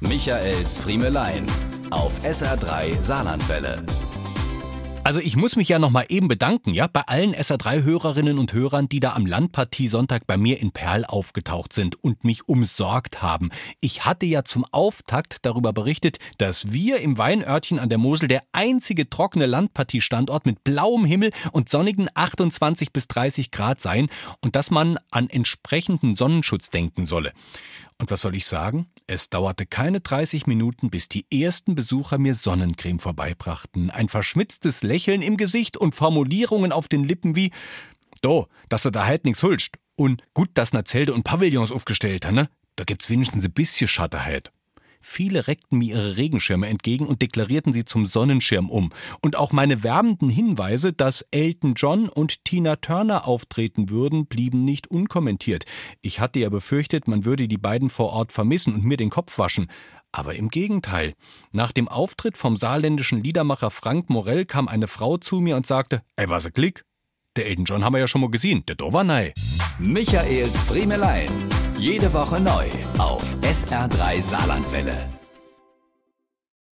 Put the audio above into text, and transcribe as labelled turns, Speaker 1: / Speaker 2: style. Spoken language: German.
Speaker 1: Michaels Friemelein auf SR3 Saarlandwelle.
Speaker 2: Also ich muss mich ja noch mal eben bedanken, ja, bei allen SR3-Hörerinnen und Hörern, die da am Landpartie Sonntag bei mir in Perl aufgetaucht sind und mich umsorgt haben. Ich hatte ja zum Auftakt darüber berichtet, dass wir im Weinörtchen an der Mosel der einzige trockene Landpartie-Standort mit blauem Himmel und sonnigen 28 bis 30 Grad seien und dass man an entsprechenden Sonnenschutz denken solle. Und was soll ich sagen? Es dauerte keine 30 Minuten, bis die ersten Besucher mir Sonnencreme vorbeibrachten, ein verschmitztes Lächeln im Gesicht und Formulierungen auf den Lippen wie Do, dass du da halt nix hulst. Und gut, dass na Zelte und Pavillons aufgestellt ha, ne? Da gibt's wenigstens ein bisschen Schatterheit. Viele reckten mir ihre Regenschirme entgegen und deklarierten sie zum Sonnenschirm um. Und auch meine werbenden Hinweise, dass Elton John und Tina Turner auftreten würden, blieben nicht unkommentiert. Ich hatte ja befürchtet, man würde die beiden vor Ort vermissen und mir den Kopf waschen. Aber im Gegenteil. Nach dem Auftritt vom saarländischen Liedermacher Frank Morell kam eine Frau zu mir und sagte, ey, was a Klick? Der Elton John haben wir ja schon mal gesehen, der Dovernei.
Speaker 1: Michaels Friemelein. Jede Woche neu auf SR3 Saarlandwelle.